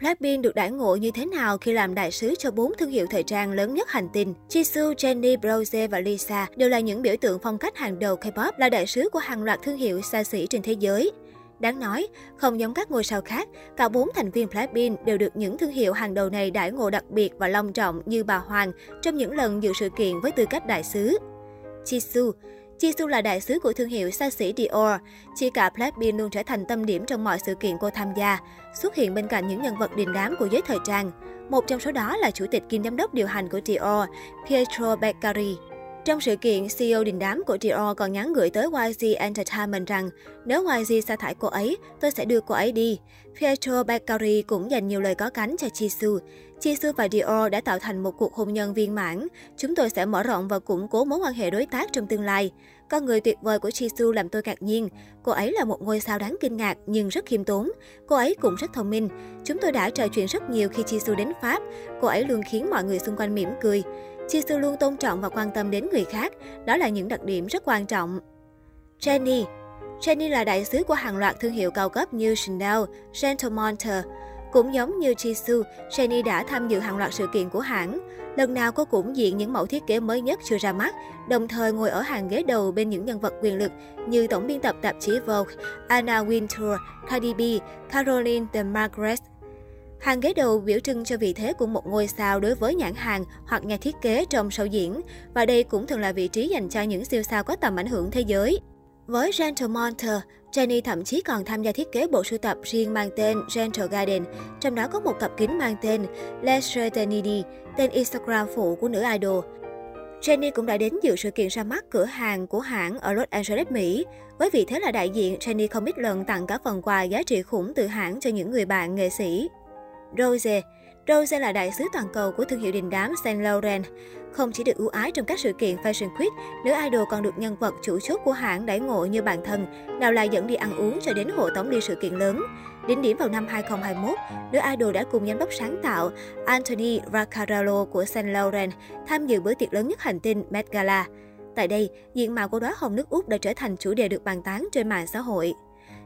Blackpink được đãi ngộ như thế nào khi làm đại sứ cho bốn thương hiệu thời trang lớn nhất hành tinh? Jisoo, Jennie, Rose và Lisa đều là những biểu tượng phong cách hàng đầu K-pop, là đại sứ của hàng loạt thương hiệu xa xỉ trên thế giới. Đáng nói, không giống các ngôi sao khác, cả bốn thành viên Blackpink đều được những thương hiệu hàng đầu này đãi ngộ đặc biệt và long trọng như bà Hoàng trong những lần dự sự kiện với tư cách đại sứ. Jisoo Jisoo là đại sứ của thương hiệu xa xỉ Dior. Chị cả Blackpink luôn trở thành tâm điểm trong mọi sự kiện cô tham gia, xuất hiện bên cạnh những nhân vật đình đám của giới thời trang. Một trong số đó là chủ tịch kiêm giám đốc điều hành của Dior, Pietro Beccari. Trong sự kiện, CEO đình đám của Dior còn nhắn gửi tới YG Entertainment rằng nếu YG sa thải cô ấy, tôi sẽ đưa cô ấy đi. Pietro Beccari cũng dành nhiều lời có cánh cho Jisoo. Jisoo và Dior đã tạo thành một cuộc hôn nhân viên mãn. Chúng tôi sẽ mở rộng và củng cố mối quan hệ đối tác trong tương lai. Con người tuyệt vời của Jisoo làm tôi ngạc nhiên. Cô ấy là một ngôi sao đáng kinh ngạc nhưng rất khiêm tốn. Cô ấy cũng rất thông minh. Chúng tôi đã trò chuyện rất nhiều khi Jisoo đến Pháp. Cô ấy luôn khiến mọi người xung quanh mỉm cười. Jisoo luôn tôn trọng và quan tâm đến người khác. Đó là những đặc điểm rất quan trọng. Jennie Jennie là đại sứ của hàng loạt thương hiệu cao cấp như Chanel, Gentlemonter. Cũng giống như Jisoo, Jennie đã tham dự hàng loạt sự kiện của hãng. Lần nào cô cũng diện những mẫu thiết kế mới nhất chưa ra mắt, đồng thời ngồi ở hàng ghế đầu bên những nhân vật quyền lực như tổng biên tập tạp chí Vogue, Anna Wintour, Cardi B, Caroline de Margaret. Hàng ghế đầu biểu trưng cho vị thế của một ngôi sao đối với nhãn hàng hoặc nhà thiết kế trong show diễn, và đây cũng thường là vị trí dành cho những siêu sao có tầm ảnh hưởng thế giới. Với Gentle Monter, Jenny thậm chí còn tham gia thiết kế bộ sưu tập riêng mang tên Gentle Garden, trong đó có một cặp kính mang tên Leslie Tenidi, tên Instagram phụ của nữ idol. Jenny cũng đã đến dự sự kiện ra mắt cửa hàng của hãng ở Los Angeles, Mỹ. Với vị thế là đại diện, Jenny không ít lần tặng cả phần quà giá trị khủng từ hãng cho những người bạn nghệ sĩ. Rose Rose là đại sứ toàn cầu của thương hiệu đình đám Saint Laurent. Không chỉ được ưu ái trong các sự kiện Fashion Week, nữ idol còn được nhân vật chủ chốt của hãng đãi ngộ như bạn thân, nào là dẫn đi ăn uống cho đến hộ tống đi sự kiện lớn. Đỉnh điểm vào năm 2021, nữ idol đã cùng giám đốc sáng tạo Anthony Vaccarello của Saint Laurent tham dự bữa tiệc lớn nhất hành tinh Met Gala. Tại đây, diện mạo của đóa hồng nước Úc đã trở thành chủ đề được bàn tán trên mạng xã hội.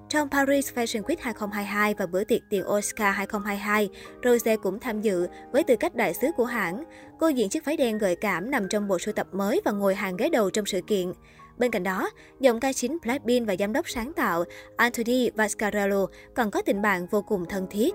Trong Paris Fashion Week 2022 và bữa tiệc tiền Oscar 2022, Rose cũng tham dự với tư cách đại sứ của hãng. Cô diện chiếc váy đen gợi cảm nằm trong bộ sưu tập mới và ngồi hàng ghế đầu trong sự kiện. Bên cạnh đó, giọng ca chính Blackpink và giám đốc sáng tạo Anthony Vascarello còn có tình bạn vô cùng thân thiết.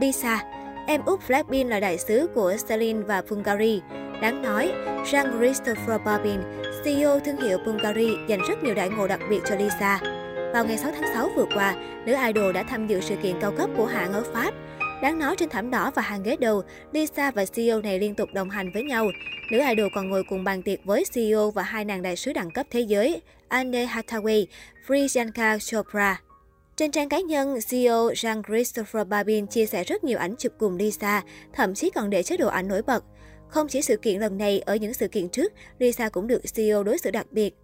Lisa Em út Blackpink là đại sứ của Celine và Bulgari. Đáng nói, Jean-Christophe Babin, CEO thương hiệu Bulgari dành rất nhiều đại ngộ đặc biệt cho Lisa. Vào ngày 6 tháng 6 vừa qua, nữ idol đã tham dự sự kiện cao cấp của hãng ở Pháp. Đáng nói trên thảm đỏ và hàng ghế đầu, Lisa và CEO này liên tục đồng hành với nhau. Nữ idol còn ngồi cùng bàn tiệc với CEO và hai nàng đại sứ đẳng cấp thế giới, Anne Hathaway, Priyanka Chopra. Trên trang cá nhân, CEO Jean-Christopher Babin chia sẻ rất nhiều ảnh chụp cùng Lisa, thậm chí còn để chế độ ảnh nổi bật. Không chỉ sự kiện lần này, ở những sự kiện trước, Lisa cũng được CEO đối xử đặc biệt.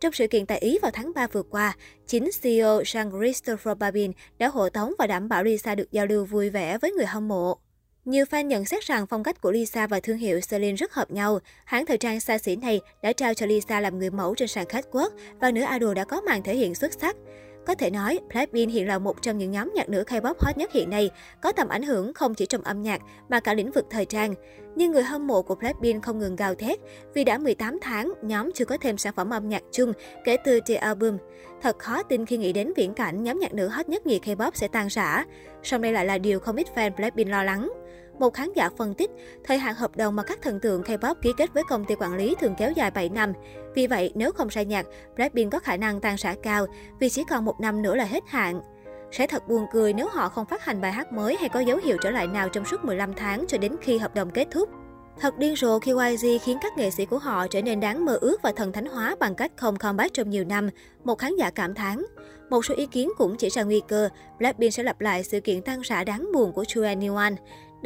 Trong sự kiện tại Ý vào tháng 3 vừa qua, chính CEO Jean-Christophe Babin đã hộ tống và đảm bảo Lisa được giao lưu vui vẻ với người hâm mộ. Nhiều fan nhận xét rằng phong cách của Lisa và thương hiệu Celine rất hợp nhau. Hãng thời trang xa xỉ này đã trao cho Lisa làm người mẫu trên sàn khách quốc và nữ idol đã có màn thể hiện xuất sắc. Có thể nói, Blackpink hiện là một trong những nhóm nhạc nữ K-pop hot nhất hiện nay, có tầm ảnh hưởng không chỉ trong âm nhạc mà cả lĩnh vực thời trang. Nhưng người hâm mộ của Blackpink không ngừng gào thét vì đã 18 tháng, nhóm chưa có thêm sản phẩm âm nhạc chung kể từ The Album. Thật khó tin khi nghĩ đến viễn cảnh nhóm nhạc nữ hot nhất nhì K-pop sẽ tan rã. Song đây lại là điều không ít fan Blackpink lo lắng. Một khán giả phân tích, thời hạn hợp đồng mà các thần tượng K-pop ký kết với công ty quản lý thường kéo dài 7 năm. Vì vậy, nếu không ra nhạc, Blackpink có khả năng tan rã cao vì chỉ còn một năm nữa là hết hạn. Sẽ thật buồn cười nếu họ không phát hành bài hát mới hay có dấu hiệu trở lại nào trong suốt 15 tháng cho đến khi hợp đồng kết thúc. Thật điên rồ khi YG khiến các nghệ sĩ của họ trở nên đáng mơ ước và thần thánh hóa bằng cách không comeback trong nhiều năm, một khán giả cảm thán. Một số ý kiến cũng chỉ ra nguy cơ Blackpink sẽ lặp lại sự kiện tan rã đáng buồn của 2NE1.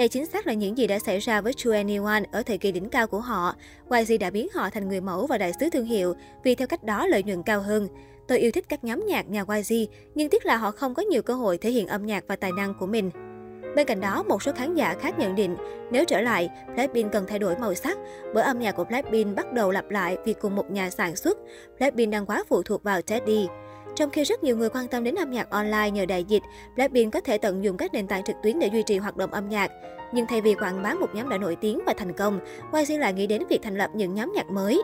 Đây chính xác là những gì đã xảy ra với 2NE1 ở thời kỳ đỉnh cao của họ. YG đã biến họ thành người mẫu và đại sứ thương hiệu, vì theo cách đó lợi nhuận cao hơn. Tôi yêu thích các nhóm nhạc nhà YG, nhưng tiếc là họ không có nhiều cơ hội thể hiện âm nhạc và tài năng của mình. Bên cạnh đó, một số khán giả khác nhận định, nếu trở lại, Blackpink cần thay đổi màu sắc, bởi âm nhạc của Blackpink bắt đầu lặp lại vì cùng một nhà sản xuất. Blackpink đang quá phụ thuộc vào Teddy. Trong khi rất nhiều người quan tâm đến âm nhạc online nhờ đại dịch, Blackpink có thể tận dụng các nền tảng trực tuyến để duy trì hoạt động âm nhạc. Nhưng thay vì quảng bá một nhóm đã nổi tiếng và thành công, YG lại nghĩ đến việc thành lập những nhóm nhạc mới.